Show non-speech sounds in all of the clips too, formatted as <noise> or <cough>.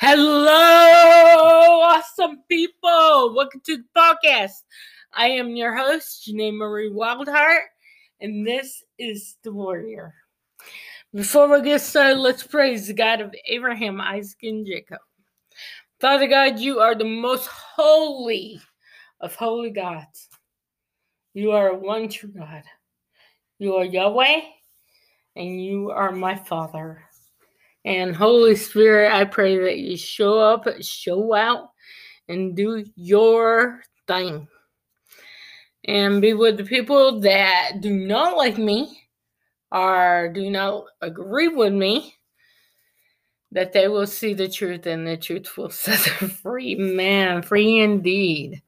Hello, awesome people. Welcome to the podcast. I am your host, Janae Marie Wildheart, and this is The Warrior. Before we get started, let's praise the God of Abraham, Isaac, and Jacob. Father God, you are the most holy of holy gods. You are one true God. You are Yahweh, and you are my Father. And Holy Spirit, I pray that you show up, show out, and do your thing. And be with the people that do not like me or do not agree with me, that they will see the truth and the truth will <laughs> set them free. Man, free indeed.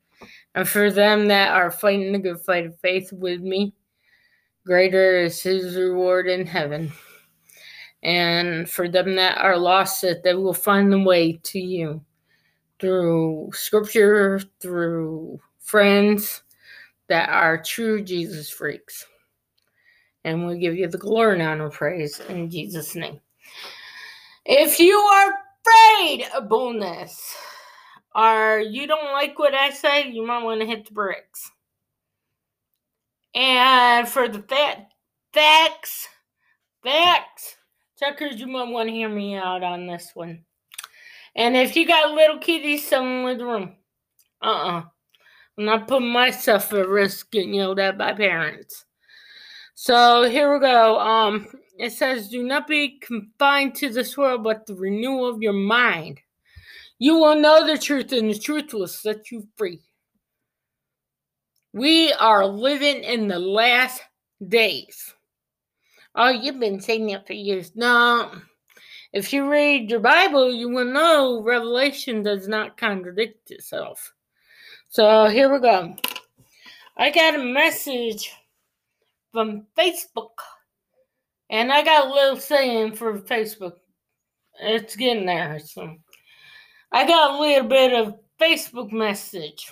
And for them that are fighting the good fight of faith with me, greater is his reward in heaven and for them that are lost, that they will find the way to you through scripture, through friends that are true Jesus freaks. And we give you the glory and honor praise in Jesus' name. If you are afraid of boldness, or you don't like what I say, you might want to hit the bricks. And for the fat facts, facts, Checkers, you might want to hear me out on this one. And if you got little kitties, someone with the room. Uh uh-uh. uh. i am not putting myself at risk getting yelled at by parents. So here we go. Um, it says, Do not be confined to this world, but the renewal of your mind. You will know the truth, and the truth will set you free. We are living in the last days. Oh, you've been saying that for years. No. If you read your Bible, you will know Revelation does not contradict itself. So here we go. I got a message from Facebook. And I got a little saying for Facebook. It's getting there. So I got a little bit of Facebook message.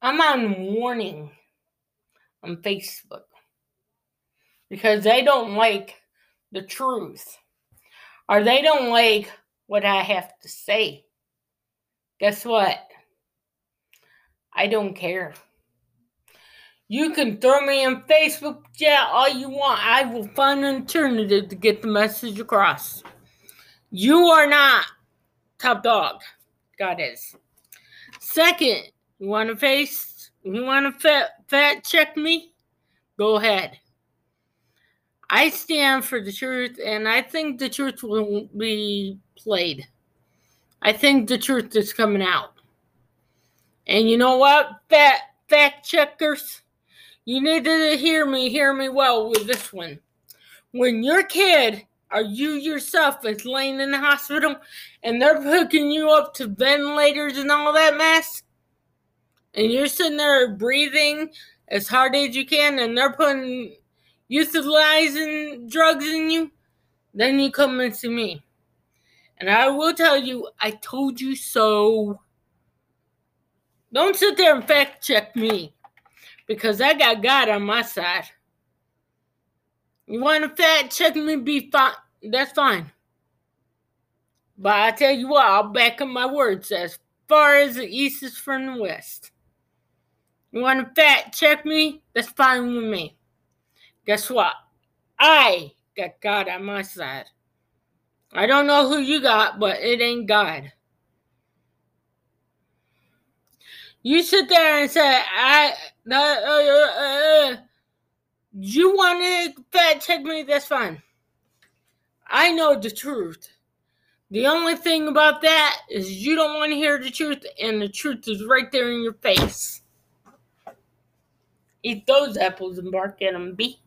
I'm on warning on Facebook because they don't like the truth or they don't like what I have to say. Guess what? I don't care. You can throw me in Facebook chat all you want. I will find an alternative to get the message across. You are not top dog. God is. Second, you want to face, you want to fat, fat check me? Go ahead. I stand for the truth, and I think the truth will be played. I think the truth is coming out. And you know what, fact, fact checkers? You need to hear me, hear me well with this one. When your kid or you yourself is laying in the hospital and they're hooking you up to ventilators and all that mess, and you're sitting there breathing as hard as you can, and they're putting utilizing drugs in you, then you come and see me. And I will tell you, I told you so. Don't sit there and fact check me because I got God on my side. You want to fact check me, be fine. That's fine. But I tell you what, I'll back up my words as far as the east is from the west. You want to fact check me? That's fine with me. Guess what? I got God on my side. I don't know who you got, but it ain't God. You sit there and say, I, uh, uh, uh, you want to fact check me? That's fine. I know the truth. The only thing about that is you don't want to hear the truth, and the truth is right there in your face. Eat those apples and bark at them, B.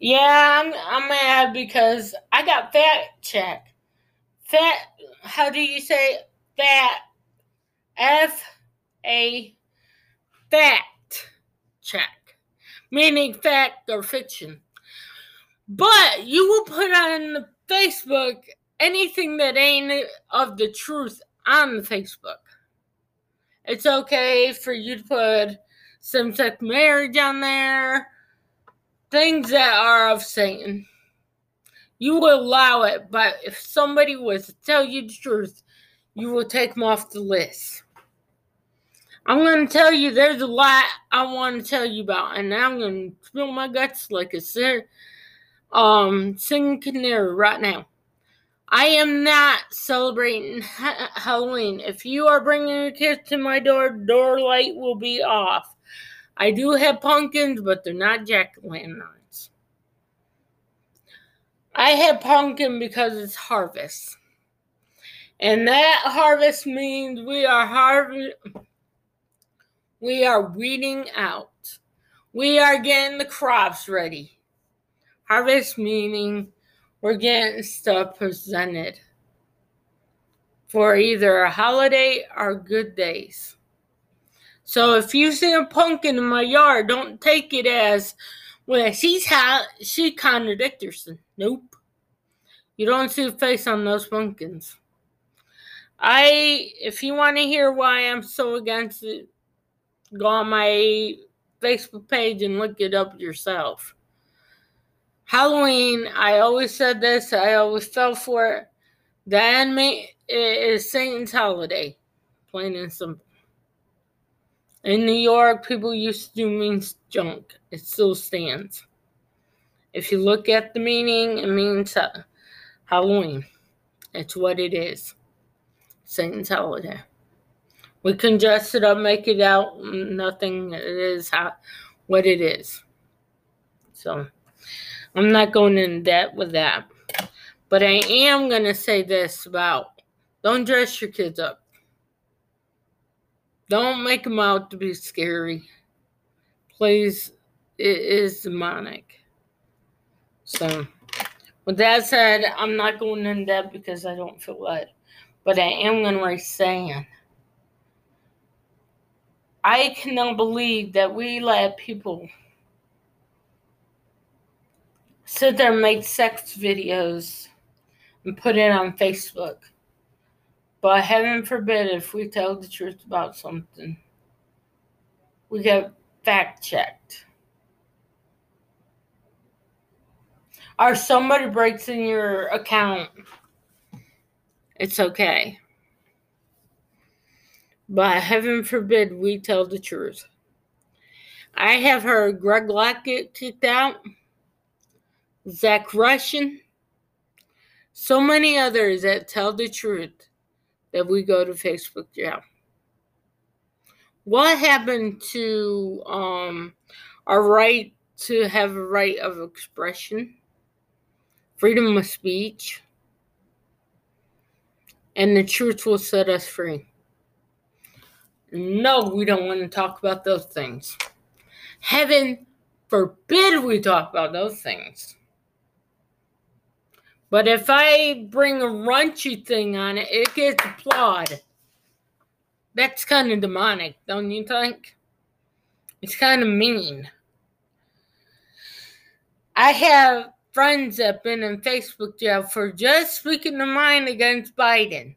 Yeah, I'm I'm mad because I got fat check. Fat how do you say fat F A fact check. Meaning fact or fiction. But you will put on Facebook anything that ain't of the truth on Facebook. It's okay for you to put same sex marriage on there things that are of Satan. you will allow it, but if somebody was to tell you the truth, you will take them off the list. I'm going to tell you there's a lot I want to tell you about, and I'm going to spill my guts like a sir, um, singing canary right now. I am not celebrating ha- Halloween. If you are bringing your kids to my door, door light will be off. I do have pumpkins, but they're not jack o' lanterns. I have pumpkin because it's harvest. And that harvest means we are harvest we are weeding out. We are getting the crops ready. Harvest meaning we're getting stuff presented for either a holiday or good days. So if you see a pumpkin in my yard, don't take it as well. She's ha- she contradicts herself. Nope. You don't see a face on those pumpkins. I, if you want to hear why I'm so against it, go on my Facebook page and look it up yourself. Halloween, I always said this, I always fell for it. The enemy is Satan's holiday, plain and simple. In New York, people used to do means junk. It still stands. If you look at the meaning, it means uh, Halloween. It's what it is. Satan's holiday. We can dress it up, make it out nothing. It is how, what it is. So I'm not going in debt with that. But I am going to say this about don't dress your kids up. Don't make them out to be scary. Please, it is demonic. So, with that said, I'm not going in depth because I don't feel like But I am going to raise saying. I cannot believe that we let people sit there and make sex videos and put it on Facebook. But heaven forbid if we tell the truth about something, we get fact checked. Or somebody breaks in your account, it's okay. But heaven forbid we tell the truth. I have heard Greg Locke get kicked out, Zach Russian, so many others that tell the truth that we go to Facebook jail. What happened to um, our right to have a right of expression, freedom of speech, and the truth will set us free? No, we don't want to talk about those things. Heaven forbid we talk about those things. But if I bring a raunchy thing on it, it gets applauded. That's kind of demonic, don't you think? It's kind of mean. I have friends that have been in Facebook jail for just speaking their mind against Biden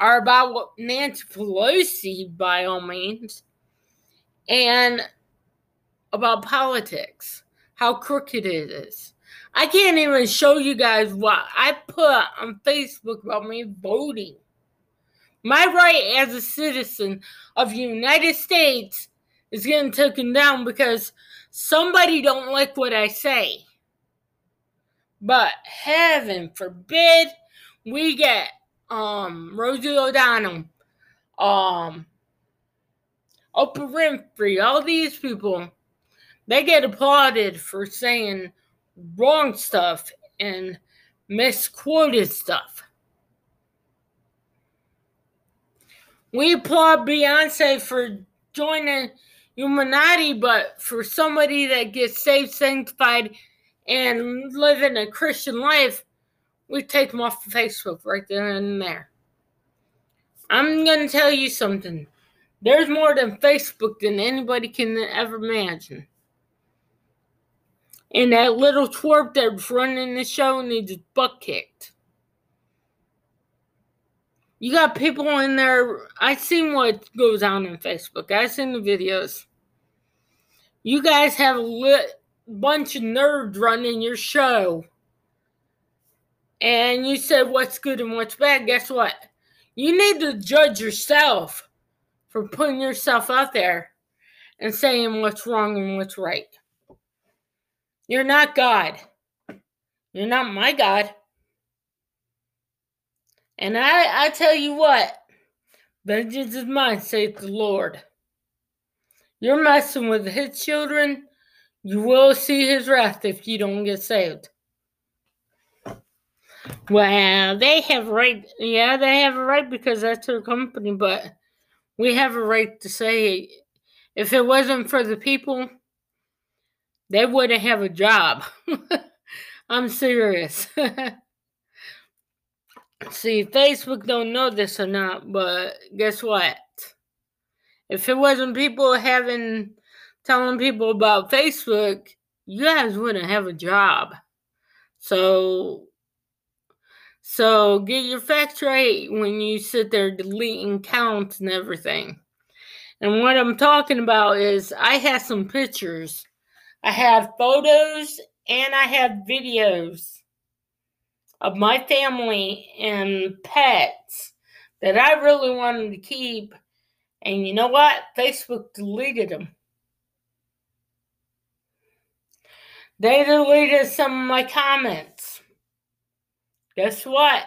or about Nancy Pelosi, by all means, and about politics, how crooked it is. I can't even show you guys what I put on Facebook about me voting. My right as a citizen of the United States is getting taken down because somebody don't like what I say. But heaven forbid we get um Rosie O'Donnell, um Oprah Winfrey, all these people, they get applauded for saying wrong stuff and misquoted stuff. We applaud Beyonce for joining Illuminati, but for somebody that gets saved, sanctified, and living a Christian life, we take them off of Facebook right there and there. I'm going to tell you something. There's more than Facebook than anybody can ever imagine. And that little twerp that's running the show needs his butt kicked. You got people in there. I seen what goes on in Facebook. I seen the videos. You guys have a lit bunch of nerds running your show. and you said what's good and what's bad, guess what? You need to judge yourself for putting yourself out there and saying what's wrong and what's right. You're not God. You're not my God. And I, I tell you what, vengeance is mine, saith the Lord. You're messing with his children, you will see his wrath if you don't get saved. Well, they have right. Yeah, they have a right because that's their company, but we have a right to say if it wasn't for the people, they wouldn't have a job. <laughs> I'm serious. <laughs> See, Facebook don't know this or not, but guess what? If it wasn't people having telling people about Facebook, you guys wouldn't have a job. So so get your facts right when you sit there deleting counts and everything. And what I'm talking about is I have some pictures. I have photos and I have videos of my family and pets that I really wanted to keep. And you know what? Facebook deleted them. They deleted some of my comments. Guess what?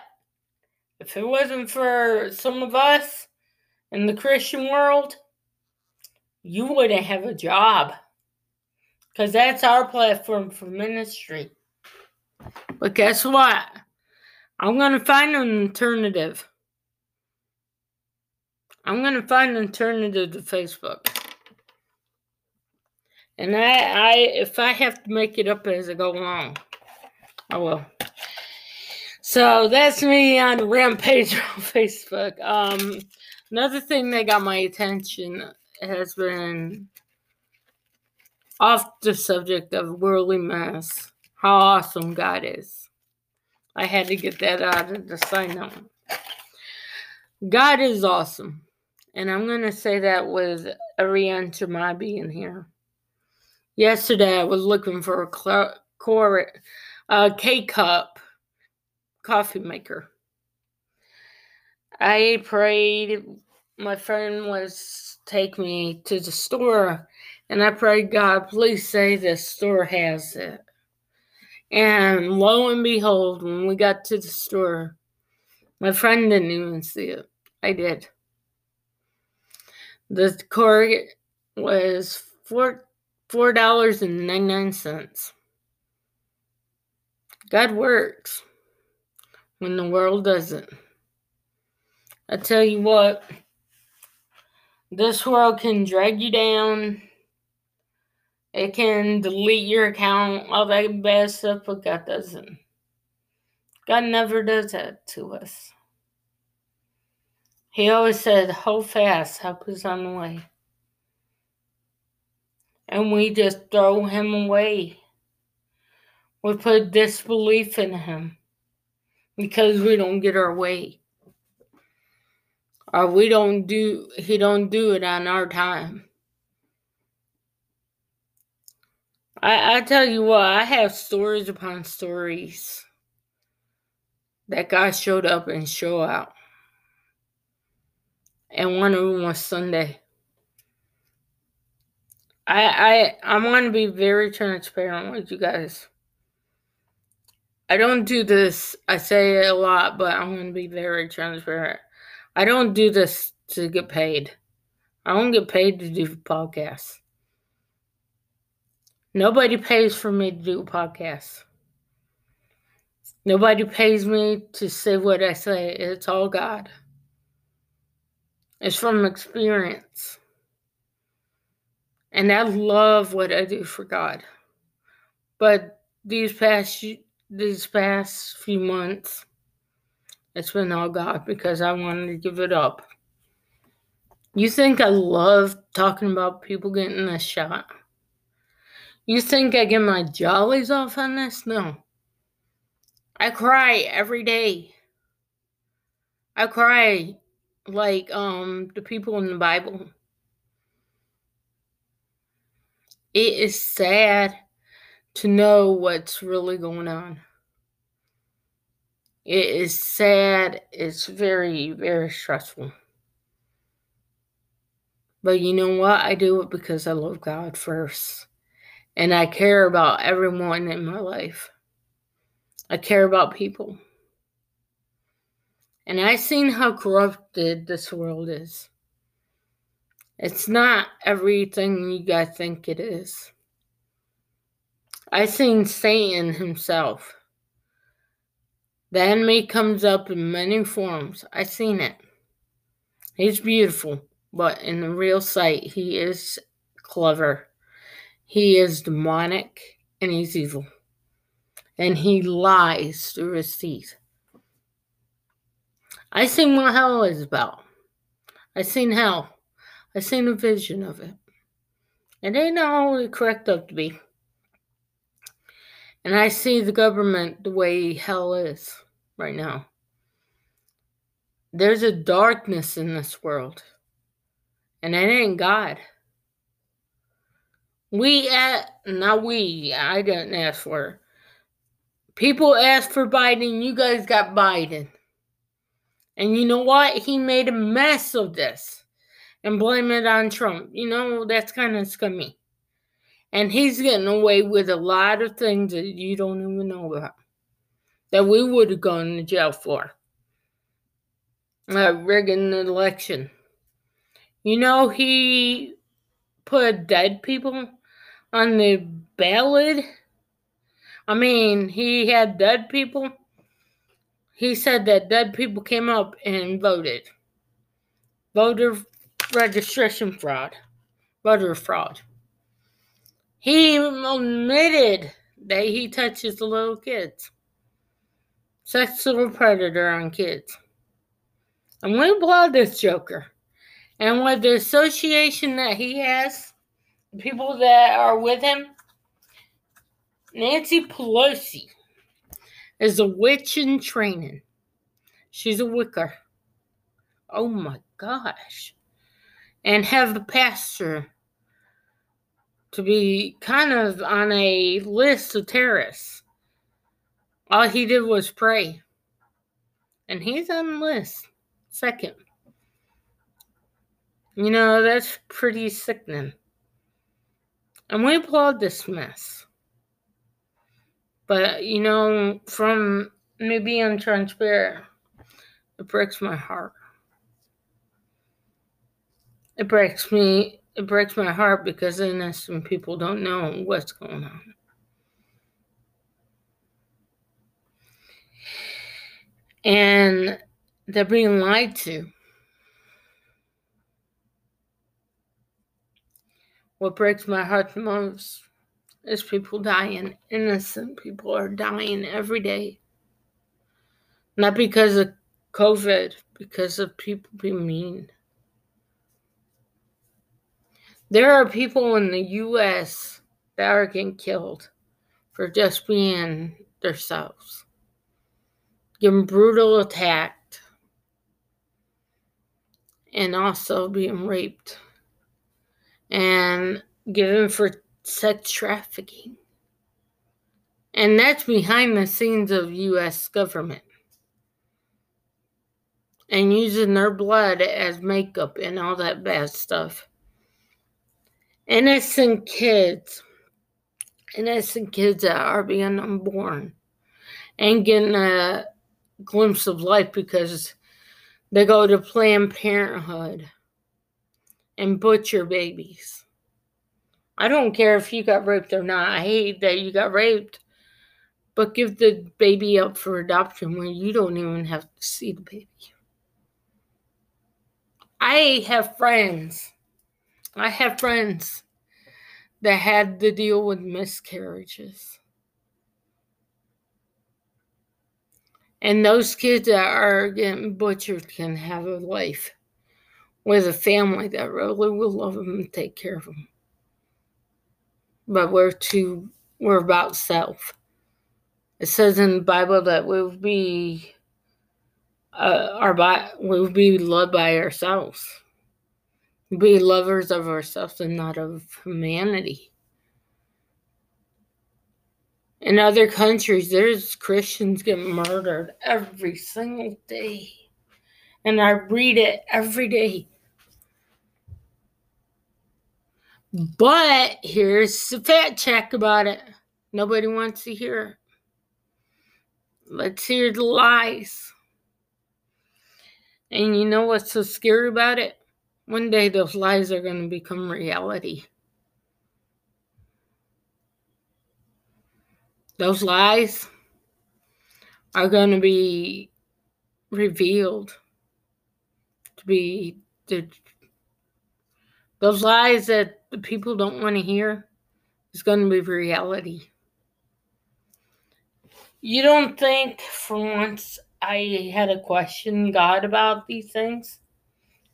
If it wasn't for some of us in the Christian world, you wouldn't have a job. Because that's our platform for ministry. But guess what? I'm going to find an alternative. I'm going to find an alternative to Facebook. And I, I, if I have to make it up as I go along, I will. So that's me on rampage <laughs> on Facebook. Um, another thing that got my attention has been off the subject of worldly mess. How awesome God is. I had to get that out of the sign up. God is awesome. And I'm going to say that with of my being here. Yesterday, I was looking for a cl- uh, K cup coffee maker. I prayed. My friend was take me to the store, and I prayed, God, please say this store has it. And lo and behold, when we got to the store, my friend didn't even see it. I did. The cord was four four dollars and ninety nine cents. God works when the world doesn't. I tell you what, this world can drag you down. It can delete your account, all that bad stuff, but God doesn't. God never does that to us. He always said, Hold fast, help is on the way. And we just throw him away. We put disbelief in him because we don't get our way. Or we don't do he don't do it on our time. I, I tell you what, I have stories upon stories that God showed up and show out and one of them was Sunday. I I I'm gonna be very transparent with you guys. I don't do this. I say it a lot, but I'm going to be very transparent. I don't do this to get paid. I don't get paid to do podcasts. Nobody pays for me to do podcasts. Nobody pays me to say what I say. It's all God. It's from experience. And I love what I do for God. But these past these past few months, it's been all God because I wanted to give it up. You think I love talking about people getting a shot? You think I get my jollies off on this? No. I cry every day. I cry like um the people in the Bible. It is sad to know what's really going on. It is sad. It's very, very stressful. But you know what? I do it because I love God first. And I care about everyone in my life. I care about people. And I've seen how corrupted this world is. It's not everything you guys think it is. I've seen Satan himself. The enemy comes up in many forms. I've seen it. He's beautiful, but in the real sight, he is clever. He is demonic and he's evil. And he lies through his teeth. I seen what hell is about. I seen hell. I seen a vision of it. It ain't all it cracked up to be. And I see the government the way hell is right now. There's a darkness in this world. And it ain't God. We at not we, I didn't ask for. People asked for Biden, you guys got Biden. And you know what? He made a mess of this and blame it on Trump. You know, that's kind of scummy. And he's getting away with a lot of things that you don't even know about that we would have gone to jail for. Uh, rigging the election. You know, he put dead people on the ballot. I mean, he had dead people. He said that dead people came up and voted. Voter registration fraud. Voter fraud. He admitted that he touches the little kids. Sexual predator on kids. And we applaud this Joker. And with the association that he has, people that are with him, Nancy Pelosi is a witch in training. She's a wicker. Oh my gosh. And have the pastor to be kind of on a list of terrorists. All he did was pray. And he's on the list. Second. You know, that's pretty sickening. And we applaud this mess. But, you know, from me being transparent, it breaks my heart. It breaks me it breaks my heart because innocent people don't know what's going on. And they're being lied to. What breaks my heart the most is people dying. Innocent people are dying every day. Not because of COVID, because of people being mean. There are people in the U.S. that are getting killed for just being themselves, getting brutal attacked, and also being raped, and given for sex trafficking. And that's behind the scenes of U.S. government. And using their blood as makeup and all that bad stuff innocent kids, innocent kids that are being unborn and getting a glimpse of life because they go to Planned Parenthood and butcher babies. I don't care if you got raped or not. I hate that you got raped. But give the baby up for adoption when you don't even have to see the baby. I have friends I have friends that had to deal with miscarriages. And those kids that are getting butchered can have a life with a family that really will love them and take care of them. But we're too, we're about self. It says in the Bible that we'll be, uh, our, we'll be loved by ourselves be lovers of ourselves and not of humanity. In other countries, there's Christians get murdered every single day. And I read it every day. But here's the fact check about it. Nobody wants to hear. Let's hear the lies. And you know what's so scary about it? One day those lies are going to become reality. Those lies are going to be revealed to be the, those lies that the people don't want to hear is going to be reality. You don't think for once I had a question God about these things?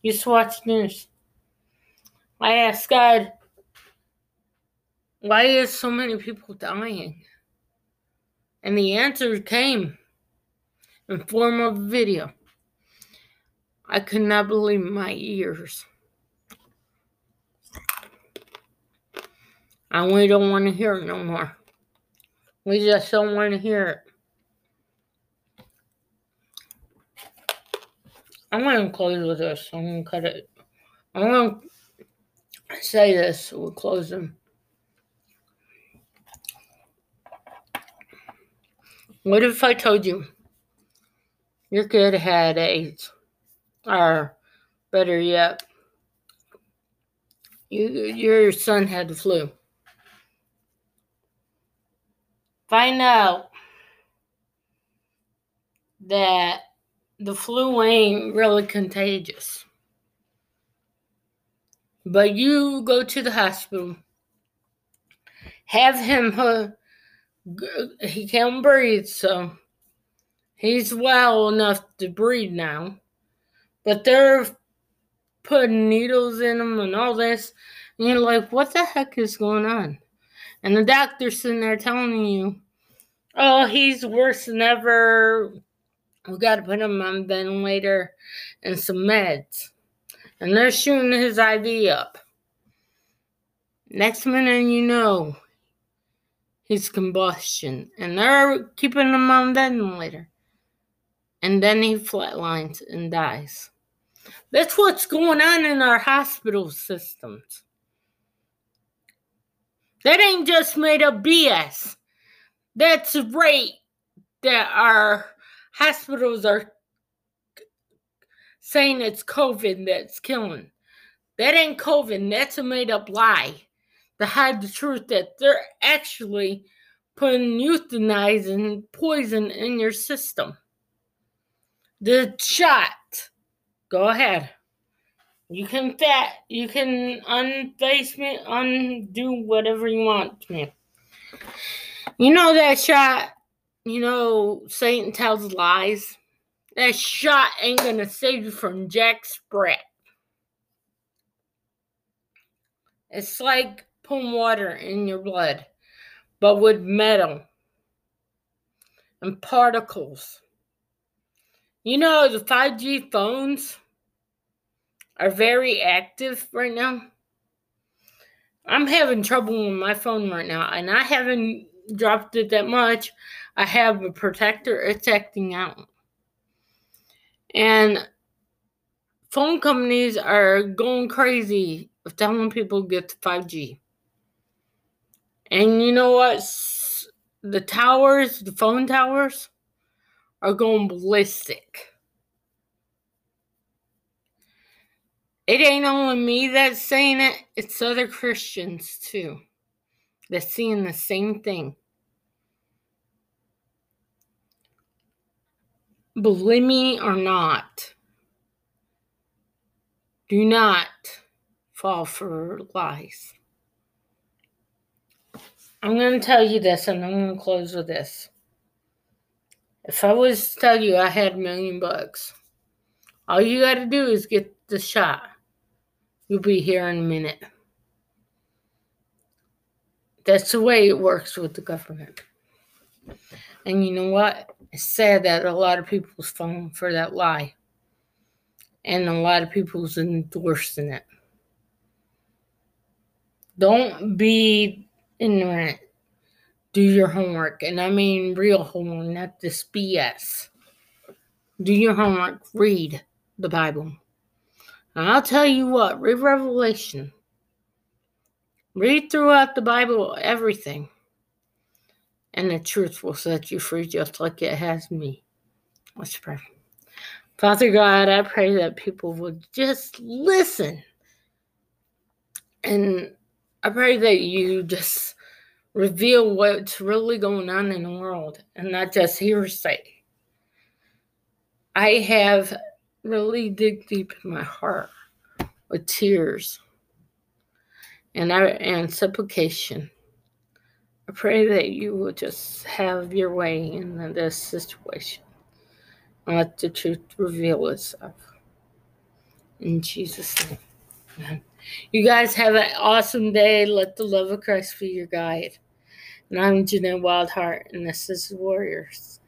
You just watch news. I asked God, why is so many people dying? And the answer came in form of video. I could not believe my ears. And we don't want to hear it no more. We just don't want to hear it. I'm going to close with this. I'm going to cut it. I'm going to say this. We'll close them. What if I told you your kid had AIDS? Or better yet, you, your son had the flu? Find out that the flu ain't really contagious. But you go to the hospital, have him, uh, he can't breathe, so he's well enough to breathe now. But they're putting needles in him and all this. And you're like, what the heck is going on? And the doctor's sitting there telling you, oh, he's worse than ever we got to put him on ventilator and some meds. And they're shooting his IV up. Next minute, you know, his combustion. And they're keeping him on ventilator. And then he flatlines and dies. That's what's going on in our hospital systems. That ain't just made up BS. That's rate that our hospitals are saying it's COVID that's killing. That ain't COVID. That's a made up lie to hide the truth that they're actually putting euthanizing poison in your system. The shot. Go ahead. You can fat. You can unface me, undo whatever you want to me. You know that shot you know, Satan tells lies. That shot ain't gonna save you from Jack Sprat. It's like putting water in your blood, but with metal and particles. You know, the 5G phones are very active right now. I'm having trouble with my phone right now, and I haven't dropped it that much. I have a protector, it's acting out. And phone companies are going crazy of telling people to get the 5G. And you know what? The towers, the phone towers, are going ballistic. It ain't only me that's saying it, it's other Christians too. That's seeing the same thing. Believe me or not, do not fall for lies. I'm going to tell you this, and I'm going to close with this. If I was to tell you I had a million bucks, all you got to do is get the shot. You'll be here in a minute. That's the way it works with the government. And you know what? It's sad that a lot of people's falling for that lie. And a lot of people's endorsing it. Don't be ignorant do your homework. And I mean real homework, not this BS. Do your homework, read the Bible. And I'll tell you what, read Revelation. Read throughout the Bible everything. And the truth will set you free just like it has me. Let's pray. Father God, I pray that people would just listen. And I pray that you just reveal what's really going on in the world and not just hearsay. I have really dig deep in my heart with tears and and supplication. I pray that you will just have your way in this situation. And let the truth reveal itself. In Jesus' name. Amen. You guys have an awesome day. Let the love of Christ be your guide. And I'm Jeanette Wildheart, and this is Warriors.